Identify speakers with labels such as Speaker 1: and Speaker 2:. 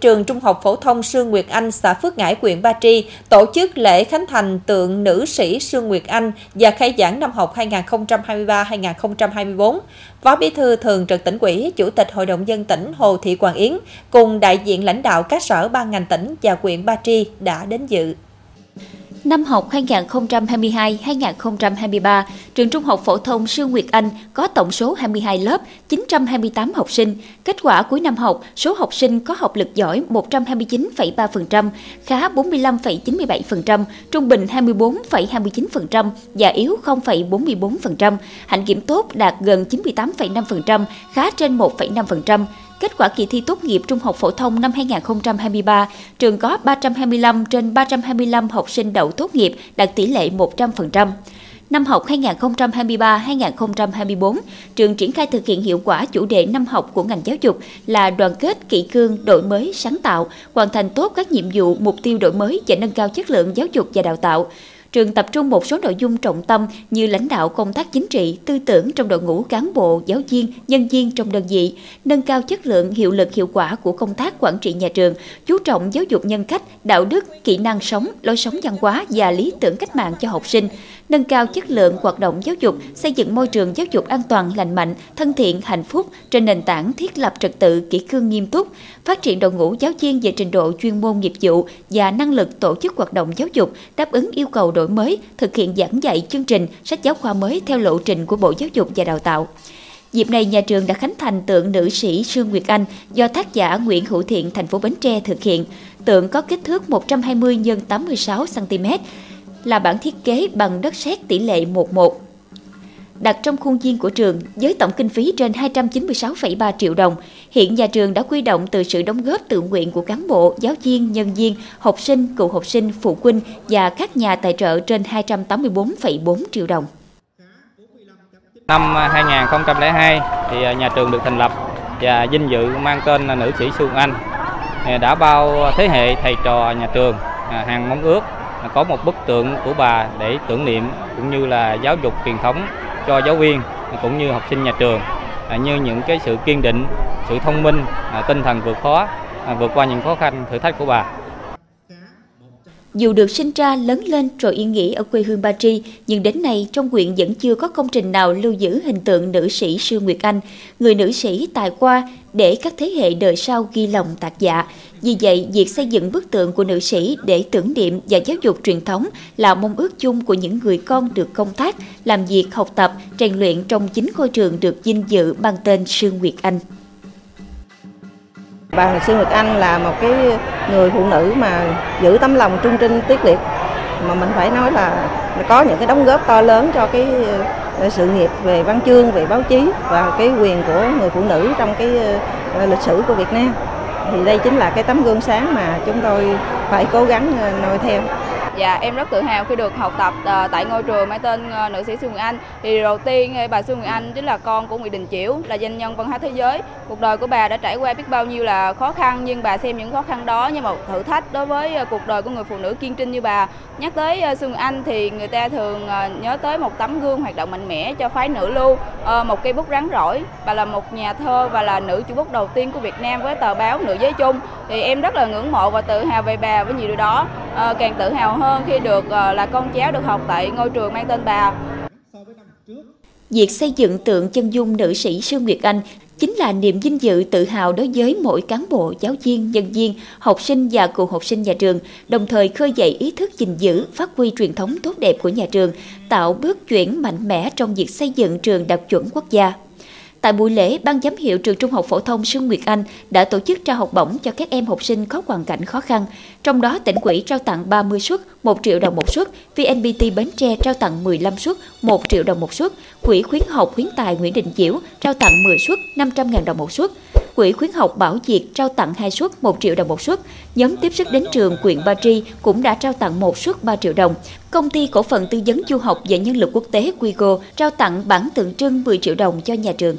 Speaker 1: trường Trung học phổ thông Sương Nguyệt Anh, xã Phước Ngãi, huyện Ba Tri tổ chức lễ khánh thành tượng nữ sĩ Sương Nguyệt Anh và khai giảng năm học 2023-2024. Phó Bí thư Thường trực tỉnh ủy, Chủ tịch Hội đồng dân tỉnh Hồ Thị Quảng Yến cùng đại diện lãnh đạo các sở ban ngành tỉnh và huyện Ba Tri đã đến dự.
Speaker 2: Năm học 2022-2023, trường Trung học phổ thông Sương Nguyệt Anh có tổng số 22 lớp, 928 học sinh. Kết quả cuối năm học, số học sinh có học lực giỏi 129,3%, khá 45,97%, trung bình 24,29% và yếu 0,44%. Hạnh kiểm tốt đạt gần 98,5%, khá trên 1,5%. Kết quả kỳ thi tốt nghiệp trung học phổ thông năm 2023, trường có 325 trên 325 học sinh đậu tốt nghiệp, đạt tỷ lệ 100%. Năm học 2023-2024, trường triển khai thực hiện hiệu quả chủ đề năm học của ngành giáo dục là đoàn kết, kỷ cương, đổi mới, sáng tạo, hoàn thành tốt các nhiệm vụ, mục tiêu đổi mới và nâng cao chất lượng giáo dục và đào tạo trường tập trung một số nội dung trọng tâm như lãnh đạo công tác chính trị, tư tưởng trong đội ngũ cán bộ, giáo viên, nhân viên trong đơn vị, nâng cao chất lượng, hiệu lực hiệu quả của công tác quản trị nhà trường, chú trọng giáo dục nhân cách, đạo đức, kỹ năng sống, lối sống văn hóa và lý tưởng cách mạng cho học sinh, nâng cao chất lượng hoạt động giáo dục, xây dựng môi trường giáo dục an toàn, lành mạnh, thân thiện, hạnh phúc trên nền tảng thiết lập trật tự kỷ cương nghiêm túc, phát triển đội ngũ giáo viên về trình độ chuyên môn nghiệp vụ và năng lực tổ chức hoạt động giáo dục đáp ứng yêu cầu đội đổi mới, thực hiện giảng dạy chương trình, sách giáo khoa mới theo lộ trình của Bộ Giáo dục và Đào tạo. Dịp này, nhà trường đã khánh thành tượng nữ sĩ Sương Nguyệt Anh do tác giả Nguyễn Hữu Thiện, thành phố Bến Tre thực hiện. Tượng có kích thước 120 x 86 cm, là bản thiết kế bằng đất sét tỷ lệ 1:1 đặt trong khuôn viên của trường với tổng kinh phí trên 296,3 triệu đồng. Hiện nhà trường đã quy động từ sự đóng góp tự nguyện của cán bộ, giáo viên, nhân viên, học sinh, cựu học sinh, phụ huynh và các nhà tài trợ trên 284,4 triệu đồng.
Speaker 3: Năm 2002 thì à, nhà trường được thành lập và vinh dự mang tên là nữ sĩ Xuân Anh đã bao thế hệ thầy trò nhà trường à, hàng mong ước có một bức tượng của bà để tưởng niệm cũng như là giáo dục truyền thống cho giáo viên cũng như học sinh nhà trường à, như những cái sự kiên định, sự thông minh, à, tinh thần vượt khó, à, vượt qua những khó khăn thử thách của bà.
Speaker 2: Dù được sinh ra lớn lên rồi yên nghỉ ở quê hương Ba Tri, nhưng đến nay trong huyện vẫn chưa có công trình nào lưu giữ hình tượng nữ sĩ Sương Nguyệt Anh, người nữ sĩ tài qua để các thế hệ đời sau ghi lòng tạc dạ. Vì vậy, việc xây dựng bức tượng của nữ sĩ để tưởng niệm và giáo dục truyền thống là mong ước chung của những người con được công tác, làm việc, học tập, rèn luyện trong chính ngôi trường được vinh dự mang tên Sương Nguyệt Anh.
Speaker 4: Bà Sương Nguyệt Anh là một cái người phụ nữ mà giữ tấm lòng trung trinh tiết liệt mà mình phải nói là có những cái đóng góp to lớn cho cái ờ, sự nghiệp về văn chương, về báo chí và cái quyền của người phụ nữ trong cái ờ, lịch sử của Việt Nam. Thì đây chính là cái tấm gương sáng mà chúng tôi phải cố gắng ờ, noi theo.
Speaker 5: Dạ em rất tự hào khi được học tập uh, tại ngôi trường mang tên uh, nữ sĩ Xuân Anh. Thì đầu tiên ờ, bà Xuân Nguyễn Anh chính là con của Nguyễn Đình Chiểu, là danh nhân văn hóa thế giới. Cuộc đời của bà đã trải qua biết bao nhiêu là khó khăn nhưng bà xem những khó khăn đó như một thử thách đối với uh, cuộc đời của người phụ nữ kiên trinh như bà. Nhắc tới uh, Xuân Anh thì người ta thường uh, nhớ tới một tấm gương hoạt động mạnh mẽ cho phái nữ lưu, uh, một cây bút rắn rỏi. Bà là một nhà thơ và là nữ chủ bút đầu tiên của Việt Nam với tờ báo Nữ Giới Chung. Thì em rất là ngưỡng mộ và tự hào về bà với nhiều điều đó. Uh, càng tự hào hơn khi được ờ, là con cháu được học tại ngôi trường mang tên bà.
Speaker 2: Việc xây dựng tượng chân dung nữ sĩ Sương Nguyệt Anh chính là niềm vinh dự tự hào đối với mỗi cán bộ, giáo viên, nhân viên, học sinh và cựu học sinh nhà trường, đồng thời khơi dậy ý thức gìn giữ, phát huy truyền thống tốt đẹp của nhà trường, tạo bước chuyển mạnh mẽ trong việc xây dựng trường đạt chuẩn quốc gia. Tại buổi lễ, Ban giám hiệu trường Trung học phổ thông Sương Nguyệt Anh đã tổ chức trao học bổng cho các em học sinh có hoàn cảnh khó khăn. Trong đó, tỉnh quỹ trao tặng 30 suất, 1 triệu đồng một suất, VNPT Bến Tre trao tặng 15 suất, 1 triệu đồng một suất, Quỹ khuyến học khuyến tài Nguyễn Đình Chiểu trao tặng 10 suất, 500.000 đồng một suất, Quỹ khuyến học Bảo Diệt trao tặng 2 suất 1 triệu đồng một suất. Nhóm tiếp sức đến trường quyện Ba Tri cũng đã trao tặng một suất 3 triệu đồng. Công ty cổ phần tư vấn du học và nhân lực quốc tế Quigo trao tặng bản tượng trưng 10 triệu đồng cho nhà trường.